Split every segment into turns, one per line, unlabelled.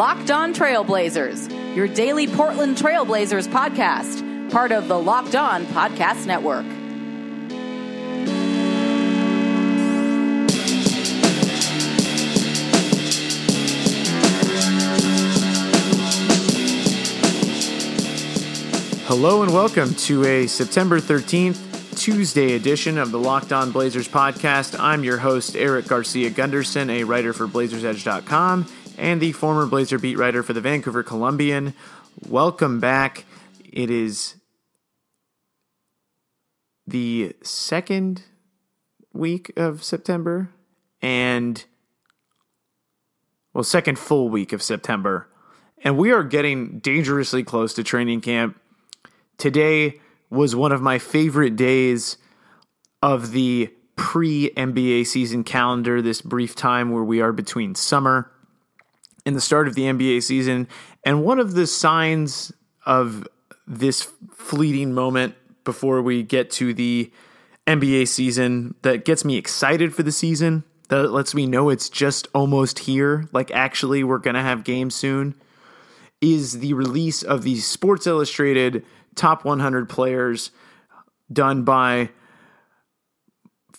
Locked On Trailblazers, your daily Portland Trailblazers podcast, part of the Locked On Podcast Network.
Hello and welcome to a September 13th, Tuesday edition of the Locked On Blazers podcast. I'm your host, Eric Garcia Gunderson, a writer for BlazersEdge.com and the former Blazer beat writer for the Vancouver Columbian. Welcome back. It is the second week of September and, well, second full week of September. And we are getting dangerously close to training camp Today was one of my favorite days of the pre NBA season calendar, this brief time where we are between summer and the start of the NBA season. And one of the signs of this fleeting moment before we get to the NBA season that gets me excited for the season, that lets me know it's just almost here, like actually we're going to have games soon, is the release of the Sports Illustrated top 100 players done by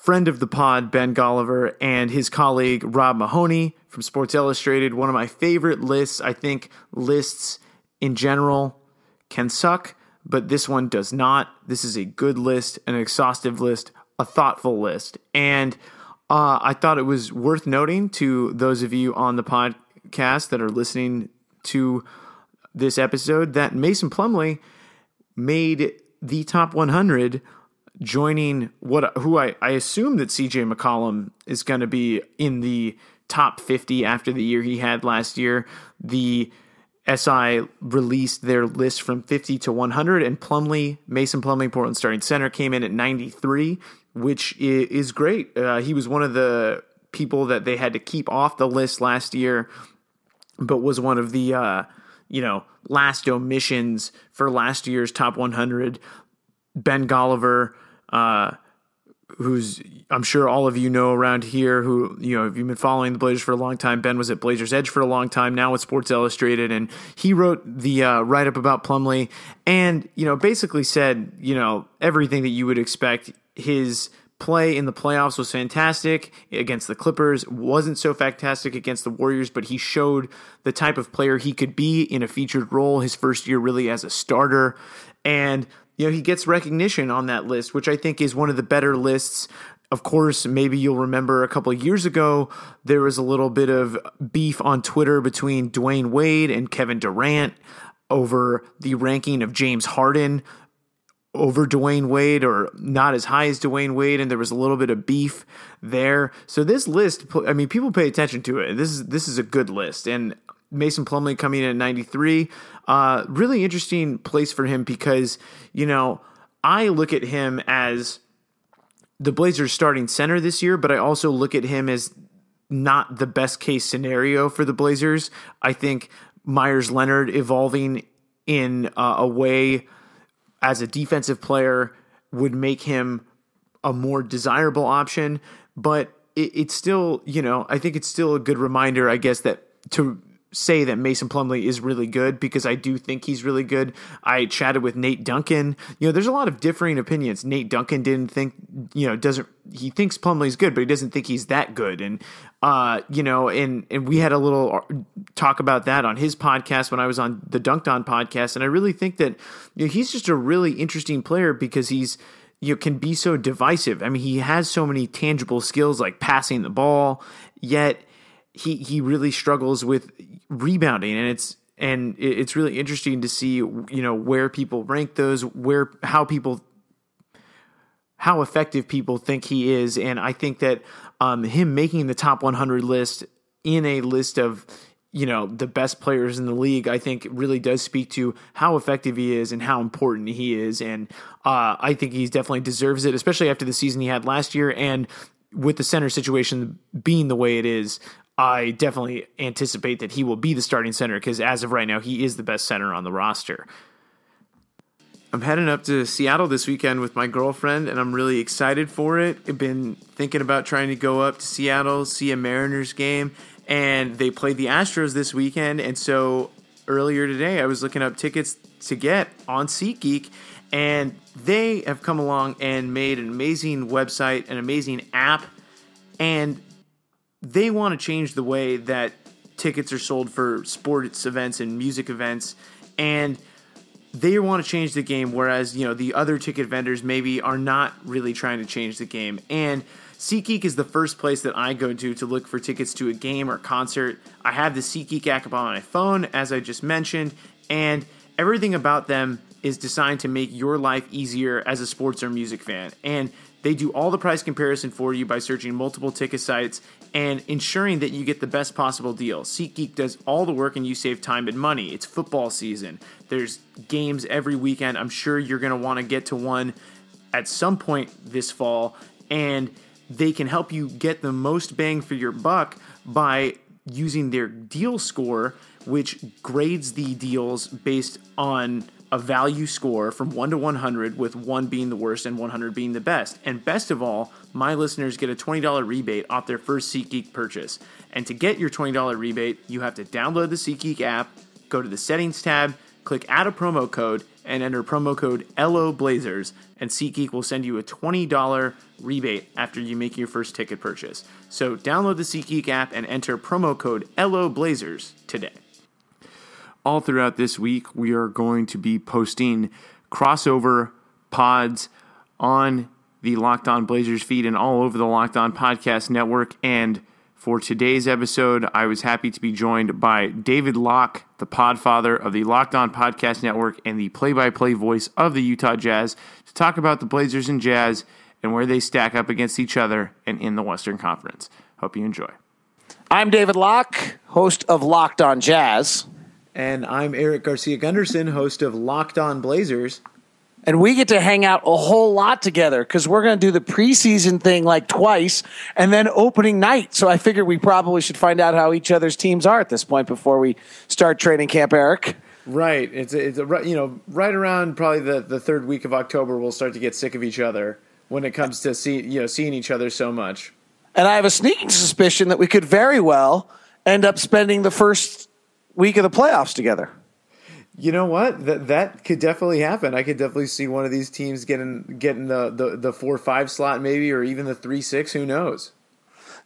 friend of the pod, Ben Golliver, and his colleague, Rob Mahoney from Sports Illustrated. One of my favorite lists. I think lists in general can suck, but this one does not. This is a good list, an exhaustive list, a thoughtful list. And uh, I thought it was worth noting to those of you on the podcast that are listening to this episode that Mason Plumlee made the top 100 joining what who I, I assume that CJ McCollum is going to be in the top 50 after the year he had last year. The SI released their list from 50 to 100, and Plumlee, Mason Plumlee, Portland starting center, came in at 93, which is great. Uh, he was one of the people that they had to keep off the list last year, but was one of the uh, you know, last omissions for last year's top 100. Ben Golliver, uh, who's I'm sure all of you know around here, who you know if you've been following the Blazers for a long time. Ben was at Blazers Edge for a long time, now with Sports Illustrated, and he wrote the uh, write up about Plumlee, and you know basically said you know everything that you would expect. His play in the playoffs was fantastic against the Clippers, wasn't so fantastic against the Warriors, but he showed the type of player he could be in a featured role his first year really as a starter. And you know, he gets recognition on that list, which I think is one of the better lists. Of course, maybe you'll remember a couple of years ago, there was a little bit of beef on Twitter between Dwyane Wade and Kevin Durant over the ranking of James Harden over Dwyane Wade or not as high as Dwyane Wade, and there was a little bit of beef there. So this list, I mean, people pay attention to it. This is this is a good list, and Mason Plumlee coming in at 93, uh, really interesting place for him because you know I look at him as the Blazers starting center this year, but I also look at him as not the best case scenario for the Blazers. I think Meyers Leonard evolving in uh, a way as a defensive player would make him a more desirable option. But it, it's still, you know, I think it's still a good reminder, I guess, that to say that Mason Plumlee is really good because I do think he's really good. I chatted with Nate Duncan. You know, there's a lot of differing opinions. Nate Duncan didn't think, you know, doesn't he thinks Plumlee's good, but he doesn't think he's that good. And uh, you know, and and we had a little talk about that on his podcast when I was on the Dunked On podcast, and I really think that you know, he's just a really interesting player because he's you know, can be so divisive. I mean, he has so many tangible skills like passing the ball, yet he he really struggles with rebounding, and it's and it's really interesting to see you know where people rank those, where how people how effective people think he is, and I think that um, him making the top 100 list in a list of you know the best players in the league i think really does speak to how effective he is and how important he is and uh, i think he definitely deserves it especially after the season he had last year and with the center situation being the way it is I definitely anticipate that he will be the starting center because as of right now, he is the best center on the roster. I'm heading up to Seattle this weekend with my girlfriend, and I'm really excited for it. I've been thinking about trying to go up to Seattle, see a Mariners game, and they played the Astros this weekend. And so earlier today, I was looking up tickets to get on SeatGeek, and they have come along and made an amazing website, an amazing app, and they want to change the way that tickets are sold for sports events and music events. And they want to change the game, whereas you know the other ticket vendors maybe are not really trying to change the game. And SeatGeek is the first place that I go to to look for tickets to a game or concert. I have the SeatGeek app on my phone, as I just mentioned, and everything about them is designed to make your life easier as a sports or music fan. And they do all the price comparison for you by searching multiple ticket sites and ensuring that you get the best possible deal. SeatGeek does all the work and you save time and money. It's football season. There's games every weekend. I'm sure you're going to want to get to one at some point this fall and they can help you get the most bang for your buck by using their deal score which grades the deals based on a value score from 1 to 100, with 1 being the worst and 100 being the best. And best of all, my listeners get a $20 rebate off their first SeatGeek purchase. And to get your $20 rebate, you have to download the SeatGeek app, go to the settings tab, click add a promo code, and enter promo code LO Blazers, and SeatGeek will send you a $20 rebate after you make your first ticket purchase. So download the SeatGeek app and enter promo code LO Blazers today all throughout this week, we are going to be posting crossover pods on the Locked On Blazers feed and all over the Locked On Podcast Network. And for today's episode, I was happy to be joined by David Locke, the podfather of the Locked On Podcast Network and the play by play voice of the Utah Jazz, to talk about the Blazers and Jazz and where they stack up against each other and in the Western Conference. Hope you enjoy.
I'm David Locke, host of Locked On Jazz.
And I'm Eric Garcia Gunderson, host of Locked On Blazers.
And we get to hang out a whole lot together because we're going to do the preseason thing like twice and then opening night. So I figured we probably should find out how each other's teams are at this point before we start training camp, Eric.
Right. It's a, it's a you know right around probably the, the third week of October we'll start to get sick of each other when it comes to see you know seeing each other so much.
And I have a sneaking suspicion that we could very well end up spending the first week of the playoffs together.
You know what? That that could definitely happen. I could definitely see one of these teams getting getting the the, the four five slot maybe, or even the three six. Who knows?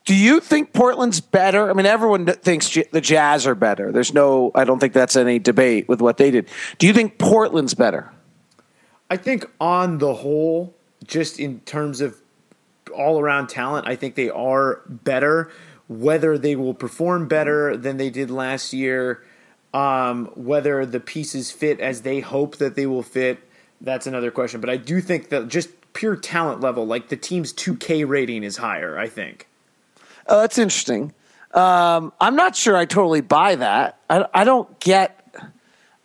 Do you think Portland's better? I mean, everyone thinks the Jazz are better. There's no, I don't think that's any debate with what they did. Do you think Portland's better?
I think on the whole, just in terms of all around talent, I think they are better. Whether they will perform better than they did last year, um, whether the pieces fit as they hope that they will fit, that's another question. But I do think that just pure talent level, like the team's 2K rating is higher, I think.
Oh, that's interesting. Um, I'm not sure I totally buy that. I, I don't get.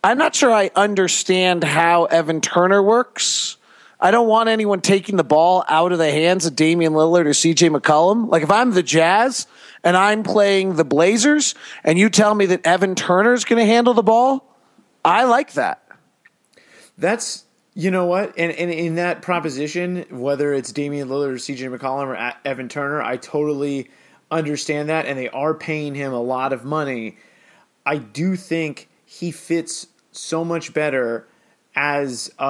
I'm not sure I understand how Evan Turner works. I don't want anyone taking the ball out of the hands of Damian Lillard or CJ McCollum. Like if I'm the Jazz, and I'm playing the Blazers and you tell me that Evan Turner is going to handle the ball, I like that.
That's you know what, and, and in that proposition, whether it's Damian Lillard or CJ McCollum or Evan Turner, I totally understand that, and they are paying him a lot of money. I do think he fits so much better as uh,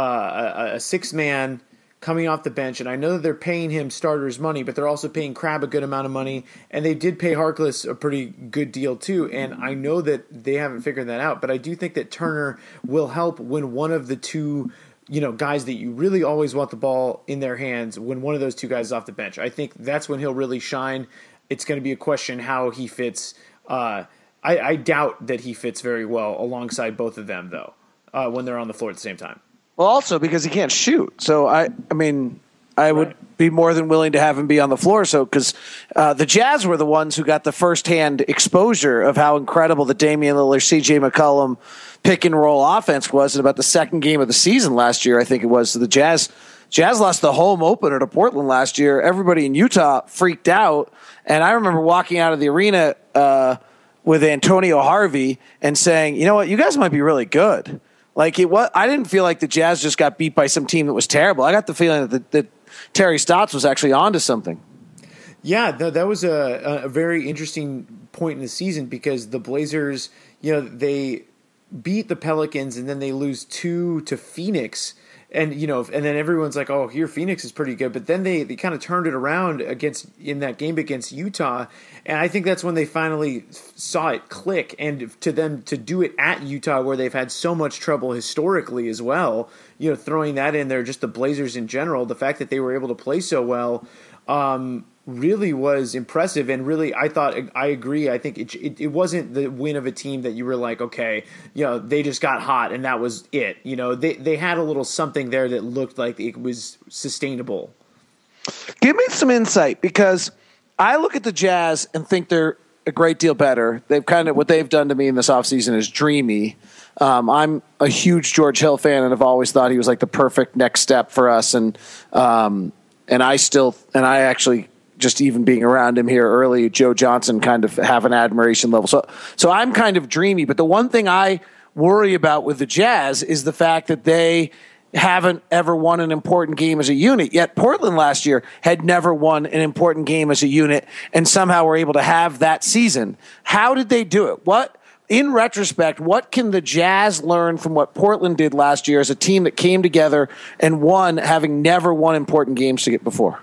a, a six man coming off the bench, and I know that they're paying him starters money, but they're also paying Crabbe a good amount of money, and they did pay Harkless a pretty good deal too. And I know that they haven't figured that out, but I do think that Turner will help when one of the two, you know, guys that you really always want the ball in their hands, when one of those two guys is off the bench. I think that's when he'll really shine. It's going to be a question how he fits. Uh, I, I, doubt that he fits very well alongside both of them, though, uh, when they're on the floor at the same time.
Well, also because he can't shoot. So I, I mean, I would be more than willing to have him be on the floor. So because uh, the Jazz were the ones who got the firsthand exposure of how incredible the Damian Lillard, C.J. McCollum pick and roll offense was in about the second game of the season last year. I think it was so the Jazz. Jazz lost the home opener to Portland last year. Everybody in Utah freaked out, and I remember walking out of the arena uh, with Antonio Harvey and saying, "You know what? You guys might be really good." Like it was, I didn't feel like the Jazz just got beat by some team that was terrible. I got the feeling that, the, that Terry Stotts was actually onto something.
Yeah, that was a, a very interesting point in the season because the Blazers, you know, they beat the Pelicans and then they lose two to Phoenix. And you know, and then everyone's like, "Oh, here Phoenix is pretty good," but then they, they kind of turned it around against in that game against Utah, and I think that's when they finally saw it click. And to them to do it at Utah, where they've had so much trouble historically as well, you know, throwing that in there, just the Blazers in general, the fact that they were able to play so well, um, really was impressive and really I thought I agree. I think it, it, it wasn't the win of a team that you were like okay you know they just got hot and that was it. You know they they had a little something there that looked like it was sustainable.
Give me some insight because I look at the Jazz and think they're a great deal better. They've kind of what they've done to me in this offseason is dreamy. Um, I'm a huge George Hill fan and have always thought he was like the perfect next step for us. And um, and I still and I actually just even being around him here early, Joe Johnson kind of have an admiration level. So, so I'm kind of dreamy. But the one thing I worry about with the Jazz is the fact that they haven't ever won an important game as a unit. Yet Portland last year had never won an important game as a unit and somehow were able to have that season. How did they do it? What in retrospect, what can the Jazz learn from what Portland did last year as a team that came together and won, having never won important games to get before?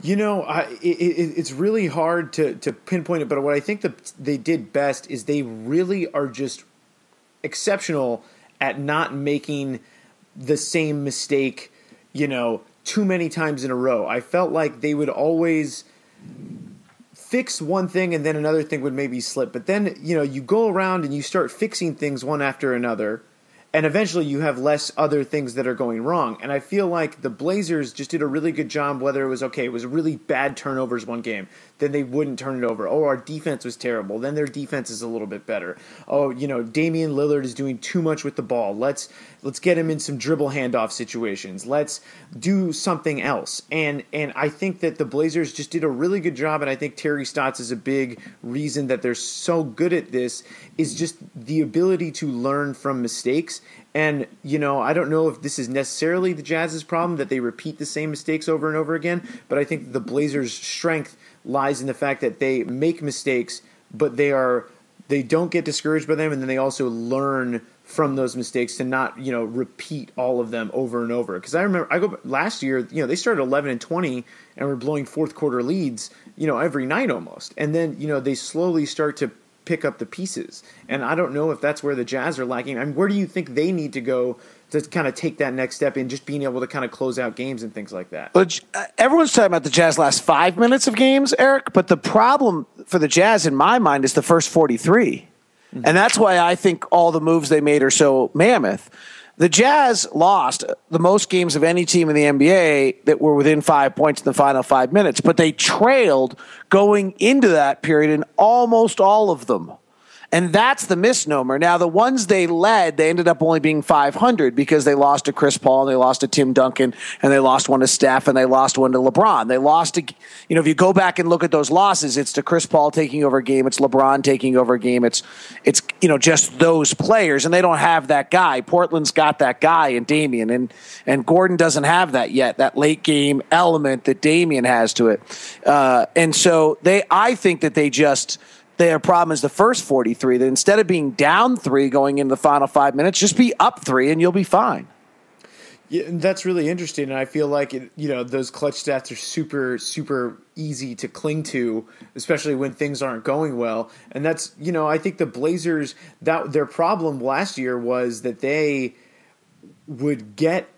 You know, I, it, it, it's really hard to, to pinpoint it, but what I think that they did best is they really are just exceptional at not making the same mistake, you know, too many times in a row. I felt like they would always fix one thing and then another thing would maybe slip. But then, you know, you go around and you start fixing things one after another and eventually you have less other things that are going wrong. And I feel like the Blazers just did a really good job, whether it was okay, it was really bad turnovers one game, then they wouldn't turn it over. Oh, our defense was terrible, then their defense is a little bit better. Oh, you know, Damian Lillard is doing too much with the ball. Let's let's get him in some dribble handoff situations. Let's do something else. And and I think that the Blazers just did a really good job, and I think Terry Stotts is a big reason that they're so good at this, is just the ability to learn from mistakes and, you know, I don't know if this is necessarily the Jazz's problem that they repeat the same mistakes over and over again, but I think the Blazers' strength lies in the fact that they make mistakes, but they are they don't get discouraged by them and then they also learn from those mistakes to not, you know, repeat all of them over and over. Because I remember I go last year, you know, they started 11 and 20 and were blowing fourth quarter leads, you know, every night almost. And then, you know, they slowly start to pick up the pieces. And I don't know if that's where the Jazz are lacking. I mean, where do you think they need to go to kind of take that next step in just being able to kind of close out games and things like that?
But uh, everyone's talking about the Jazz last five minutes of games, Eric. But the problem for the Jazz, in my mind, is the first 43. Mm-hmm. And that's why I think all the moves they made are so mammoth. The Jazz lost the most games of any team in the NBA that were within five points in the final five minutes, but they trailed going into that period in almost all of them. And that's the misnomer. Now, the ones they led, they ended up only being 500 because they lost to Chris Paul and they lost to Tim Duncan and they lost one to Steph and they lost one to LeBron. They lost to, you know, if you go back and look at those losses, it's to Chris Paul taking over a game, it's LeBron taking over a game, it's, it's, you know, just those players and they don't have that guy. Portland's got that guy in Damian and, and Gordon doesn't have that yet, that late game element that Damian has to it. Uh, and so they, I think that they just, their problem is the first 43, that instead of being down three going into the final five minutes, just be up three and you'll be fine.
Yeah, that's really interesting, and I feel like it, you know those clutch stats are super super easy to cling to, especially when things aren't going well. And that's you know I think the Blazers that their problem last year was that they would get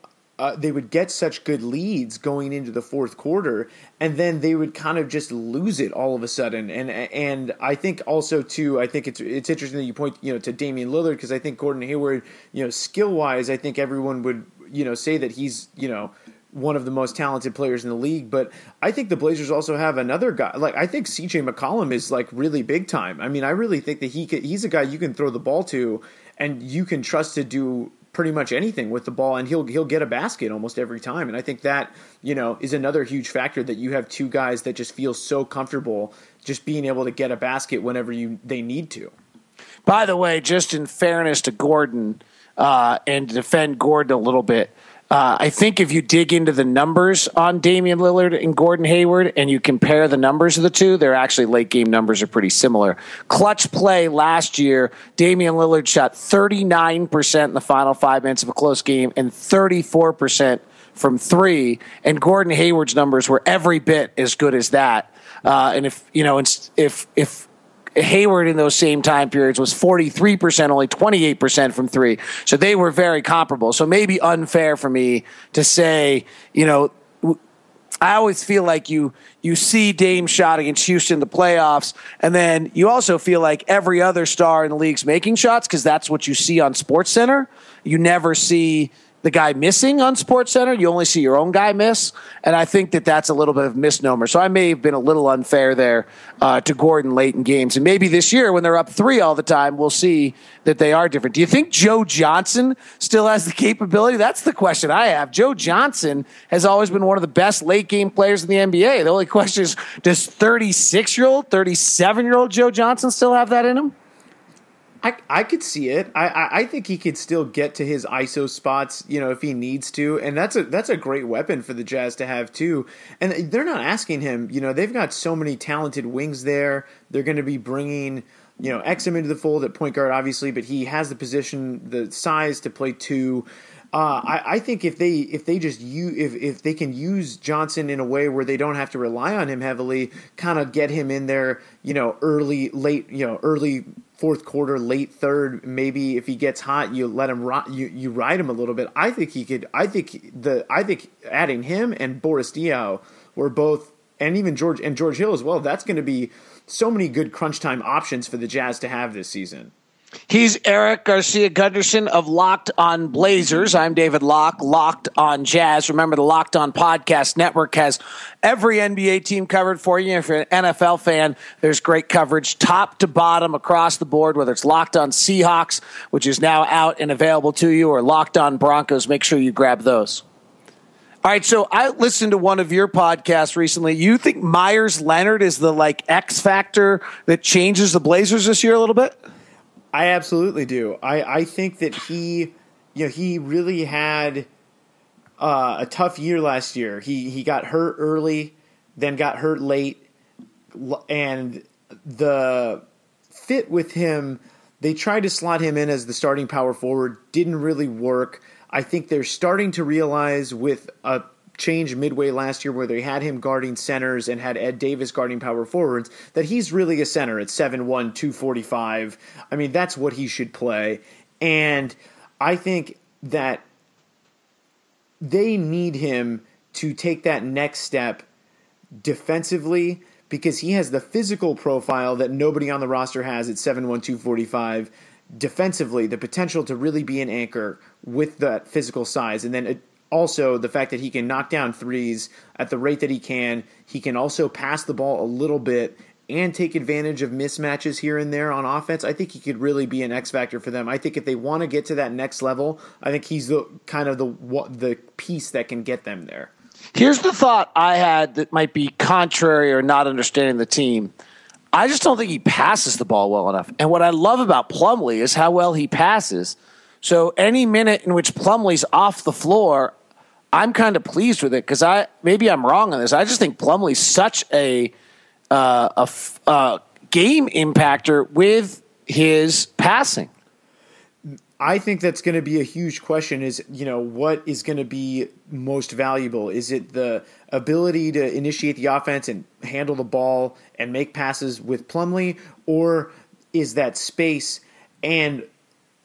uh, they would get such good leads going into the fourth quarter, and then they would kind of just lose it all of a sudden. And and I think also too, I think it's it's interesting that you point you know to Damian Lillard because I think Gordon Hayward, you know, skill wise, I think everyone would you know say that he's you know one of the most talented players in the league. But I think the Blazers also have another guy. Like I think C.J. McCollum is like really big time. I mean, I really think that he could, he's a guy you can throw the ball to, and you can trust to do pretty much anything with the ball, and he'll he'll get a basket almost every time. And I think that you know is another huge factor that you have two guys that just feel so comfortable just being able to get a basket whenever you they need to.
By the way, just in fairness to Gordon uh, and defend Gordon a little bit, Uh, I think if you dig into the numbers on Damian Lillard and Gordon Hayward and you compare the numbers of the two, they're actually late game numbers are pretty similar. Clutch play last year, Damian Lillard shot 39% in the final five minutes of a close game and 34% from three. And Gordon Hayward's numbers were every bit as good as that. Uh, and if, you know, if, if, Hayward in those same time periods was 43%, only 28% from three. So they were very comparable. So maybe unfair for me to say, you know, I always feel like you you see Dame shot against Houston in the playoffs, and then you also feel like every other star in the league's making shots because that's what you see on Sports Center. You never see the guy missing on Sports Center. You only see your own guy miss, and I think that that's a little bit of misnomer. So I may have been a little unfair there uh, to Gordon late in games, and maybe this year when they're up three all the time, we'll see that they are different. Do you think Joe Johnson still has the capability? That's the question I have. Joe Johnson has always been one of the best late game players in the NBA. The only question is, does 36 year old, 37 year old Joe Johnson still have that in him?
I, I could see it. I, I, I think he could still get to his ISO spots, you know, if he needs to, and that's a that's a great weapon for the Jazz to have too. And they're not asking him, you know, they've got so many talented wings there. They're going to be bringing, you know, Exum into the fold at point guard, obviously, but he has the position, the size to play two. Uh, I, I, think if they if they just use if, if they can use Johnson in a way where they don't have to rely on him heavily, kind of get him in there, you know, early, late, you know, early fourth quarter, late third, maybe if he gets hot, you let him you you ride him a little bit. I think he could. I think the I think adding him and Boris Diaw were both, and even George and George Hill as well. That's going to be so many good crunch time options for the Jazz to have this season.
He's Eric Garcia Gunderson of Locked on Blazers. I'm David Locke, Locked on Jazz. Remember, the Locked on Podcast Network has every NBA team covered for you. If you're an NFL fan, there's great coverage top to bottom across the board, whether it's Locked on Seahawks, which is now out and available to you, or Locked on Broncos. Make sure you grab those. All right, so I listened to one of your podcasts recently. You think Meyers Leonard is the like X factor that changes the Blazers this year a little bit?
I absolutely do. I, I think that he, you know, he really had uh, a tough year last year. He he got hurt early, then got hurt late, and the fit with him. They tried to slot him in as the starting power forward, didn't really work. I think they're starting to realize with a change midway last year where they had him guarding centers and had Ed Davis guarding power forwards that he's really a center at 7'1, 245. I mean, that's what he should play. And I think that they need him to take that next step defensively because he has the physical profile that nobody on the roster has at 7'1, 245 defensively the potential to really be an anchor with that physical size and then uh, also the fact that he can knock down threes at the rate that he can. He can also pass the ball a little bit and take advantage of mismatches here and there on offense. I think he could really be an X factor for them. I think if they want to get to that next level, I think he's the kind of the the piece that can get them there.
Here's the thought I had that might be contrary or not understanding the team. I just don't think he passes the ball well enough. And what I love about Plumlee is how well he passes. So any minute in which Plumlee's off the floor, I'm kind of pleased with it because I maybe I'm wrong on this. I just think Plumlee's such a uh, a uh, game impactor with his passing.
I think that's going to be a huge question. Is you know what is going to be most valuable? Is it the ability to initiate the offense and handle the ball and make passes with Plumlee, or is that space? And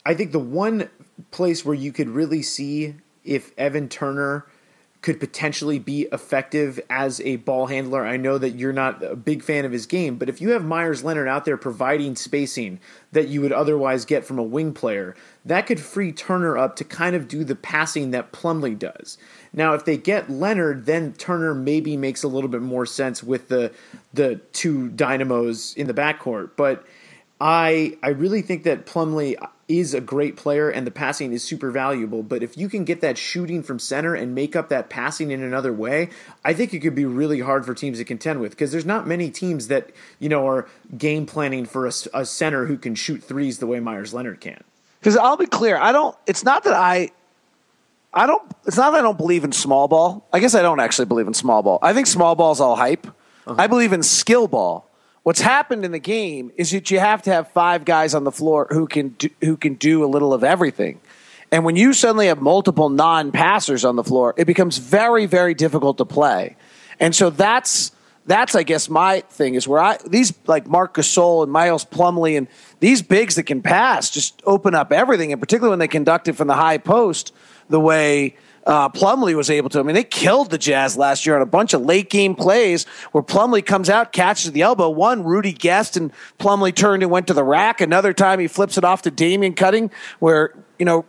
I think the one place where you could really see if Evan Turner could potentially be effective as a ball handler. I know that you're not a big fan of his game, but if you have Meyers Leonard out there providing spacing that you would otherwise get from a wing player, that could free Turner up to kind of do the passing that Plumlee does. Now, if they get Leonard, then Turner maybe makes a little bit more sense with the the two dynamos in the backcourt, but I I really think that Plumlee is a great player and the passing is super valuable. But if you can get that shooting from center and make up that passing in another way, I think it could be really hard for teams to contend with because there's not many teams that you know are game planning for a, a center who can shoot threes the way Meyers Leonard can.
Because I'll be clear, I don't. It's not that I. I don't. It's not that I don't believe in small ball. I guess I don't actually believe in small ball. I think small ball is all hype. Uh-huh. I believe in skill ball. What's happened in the game is that you have to have five guys on the floor who can do, who can do a little of everything. And when you suddenly have multiple non-passers on the floor, it becomes very, very difficult to play. And so that's that's I guess my thing is where I these like Marc Gasol and Miles Plumlee and these bigs that can pass just open up everything, and particularly when they conduct it from the high post the way uh, Plumlee was able to. I mean, they killed the Jazz last year on a bunch of late game plays where Plumlee comes out, catches the elbow. One, Rudy guessed, and Plumlee turned and went to the rack. Another time, he flips it off to Damian Cutting, where you know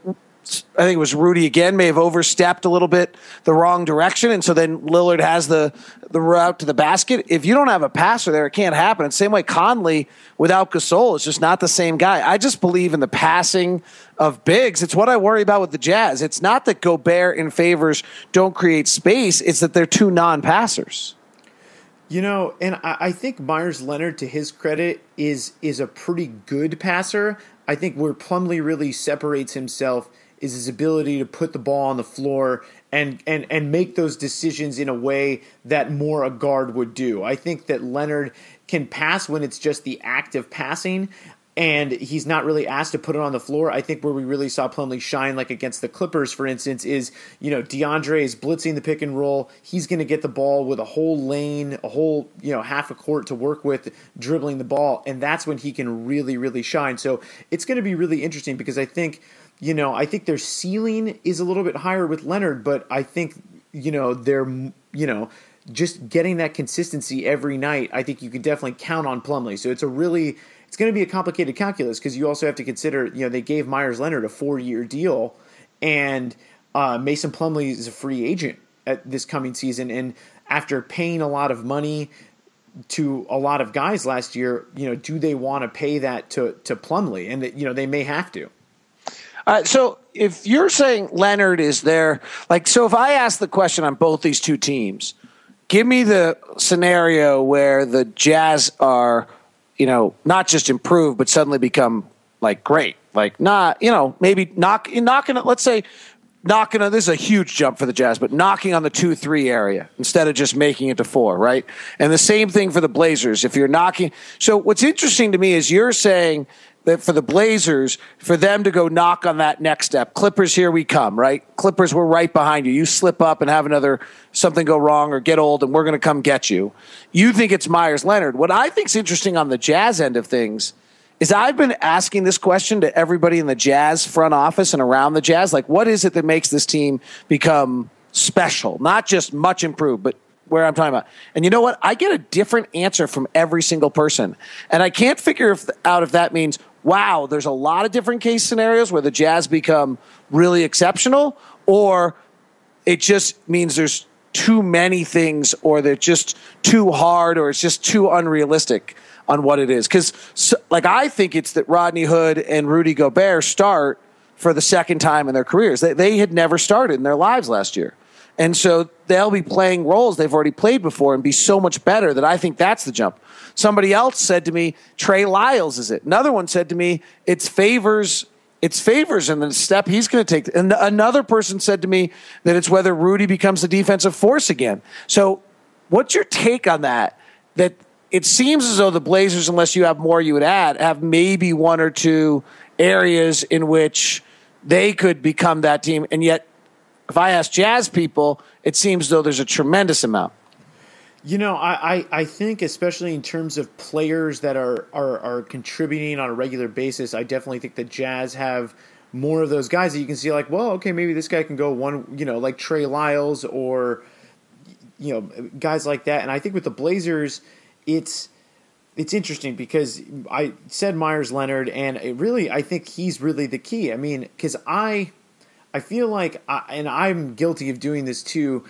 I think it was Rudy again may have overstepped a little bit the wrong direction, and so then Lillard has the the route to the basket. If you don't have a passer there, it can't happen. And same way Conley without Gasol is just not the same guy. I just believe in the passing of bigs. It's what I worry about with the Jazz. It's not that Gobert and Favors don't create space; it's that they're two non-passers.
You know, and I, I think Meyers Leonard, to his credit, is is a pretty good passer. I think where Plumlee really separates himself is his ability to put the ball on the floor and and and make those decisions in a way that more a guard would do. I think that Leonard can pass when it's just the act of passing and he's not really asked to put it on the floor. I think where we really saw Plumlee shine, like against the Clippers, for instance, is you know DeAndre is blitzing the pick and roll. He's going to get the ball with a whole lane, a whole you know half a court to work with, dribbling the ball, and that's when he can really really shine. So it's going to be really interesting because I think you know, I think their ceiling is a little bit higher with Leonard, but I think, you know, they're, you know, just getting that consistency every night, I think you can definitely count on Plumlee. So it's a really, it's going to be a complicated calculus because you also have to consider, you know, they gave Meyers Leonard a four year deal and uh, Mason Plumlee is a free agent at this coming season. And after paying a lot of money, to a lot of guys last year, you know, do they want to pay that to to Plumlee? And you know, they may have to.
Uh, so if you're saying Leonard is there, like, so if I ask the question on both these two teams, give me the scenario where the Jazz are, you know, not just improved, but suddenly become like great. Like, not, you know, maybe knock, knocking, let's say, knocking on this is a huge jump for the Jazz, but knocking on the two three area instead of just making it to four, right? And the same thing for the Blazers. If you're knocking, so what's interesting to me is you're saying that for the Blazers, for them to go knock on that next step. Clippers, here we come, right? Clippers, we're right behind you. You slip up and have another something go wrong or get old, and we're going to come get you. You think it's Meyers Leonard. What I think is interesting on the Jazz end of things is I've been asking this question to everybody in the Jazz front office and around the Jazz. Like, what is it that makes this team become special? Not just much improved, but where I'm talking about. And you know what? I get a different answer from every single person. And I can't figure out if that means wow, there's a lot of different case scenarios where the Jazz become really exceptional, or it just means there's too many things, or they're just too hard, or it's just too unrealistic on what it is. Because, so, like, I think it's that Rodney Hood and Rudy Gobert start for the second time in their careers. They, they had never started in their lives last year. And so they'll be playing roles they've already played before and be so much better that I think that's the jump. Somebody else said to me, Trey Lyles is it. Another one said to me, it's Favors. It's Favors and the step he's going to take. And another person said to me that it's whether Rudy becomes the defensive force again. So, what's your take on that? That it seems as though the Blazers, unless you have more you would add, have maybe one or two areas in which they could become that team. And yet, if I ask Jazz people, it seems though there's a tremendous amount.
You know, I, I, I, think especially in terms of players that are, are are contributing on a regular basis, I definitely think the Jazz have more of those guys that you can see like, well, okay, maybe this guy can go one, you know, like Trey Lyles or you know, guys like that. And I think with the Blazers, it's it's interesting because I said Meyers Leonard, and it really I think he's really the key. I mean, because I I feel like, I, and I'm guilty of doing this too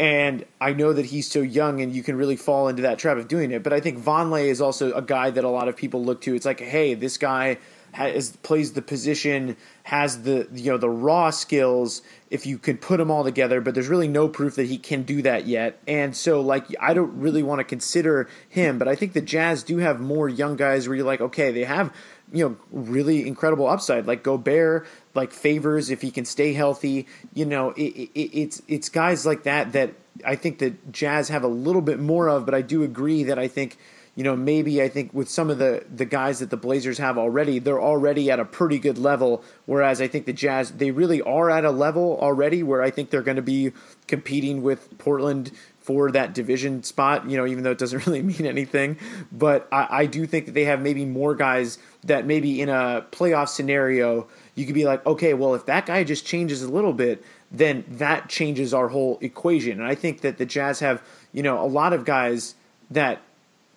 and I know that he's so young, and you can really fall into that trap of doing it. But I think Vonleh is also a guy that a lot of people look to. It's like, hey, this guy has plays the position, has the you know the raw skills. If you can put them all together, but there's really no proof that he can do that yet. And so, like, I don't really want to consider him. But I think the Jazz do have more young guys where you're like, okay, they have you know really incredible upside like Gobert like Favors if he can stay healthy you know it, it, it's it's guys like that that I think that Jazz have a little bit more of but I do agree that I think you know maybe I think with some of the the guys that the Blazers have already they're already at a pretty good level whereas I think the Jazz they really are at a level already where I think they're going to be competing with Portland for that division spot, you know, even though it doesn't really mean anything. But I, I, do think that they have maybe more guys that maybe in a playoff scenario, you could be like, okay, well, if that guy just changes a little bit, then that changes our whole equation. And I think that the Jazz have, you know, a lot of guys that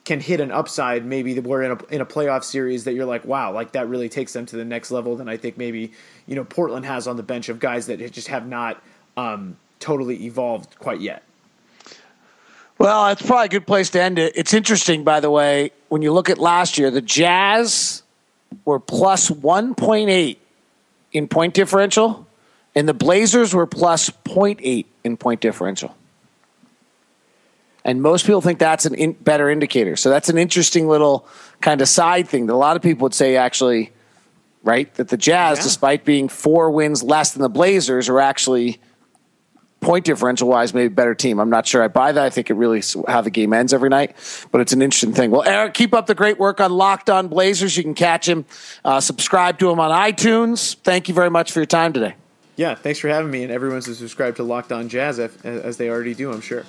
can hit an upside maybe we're in a in a playoff series that you're like wow like that really takes them to the next level than I think maybe you know Portland has on the bench of guys that just have not um, totally evolved quite yet.
Well, it's probably a good place to end it. It's interesting, by the way, when you look at last year, the Jazz were plus 1.8 in point differential, and the Blazers were plus 0.8 in point differential. And most people think that's a in, better indicator. So that's an interesting little kind of side thing that a lot of people would say, actually, right? That the Jazz, yeah. despite being four wins less than the Blazers, are actually – point differential wise, maybe better team. I'm not sure I buy that. I think it really how the game ends every night, but it's an interesting thing. Well, Eric, keep up the great work on Locked On Blazers. You can catch him, uh, subscribe to him on iTunes. Thank you very much for your time today.
Yeah, thanks for having me, and everyone's subscribed to Locked On Jazz as they already do, I'm sure.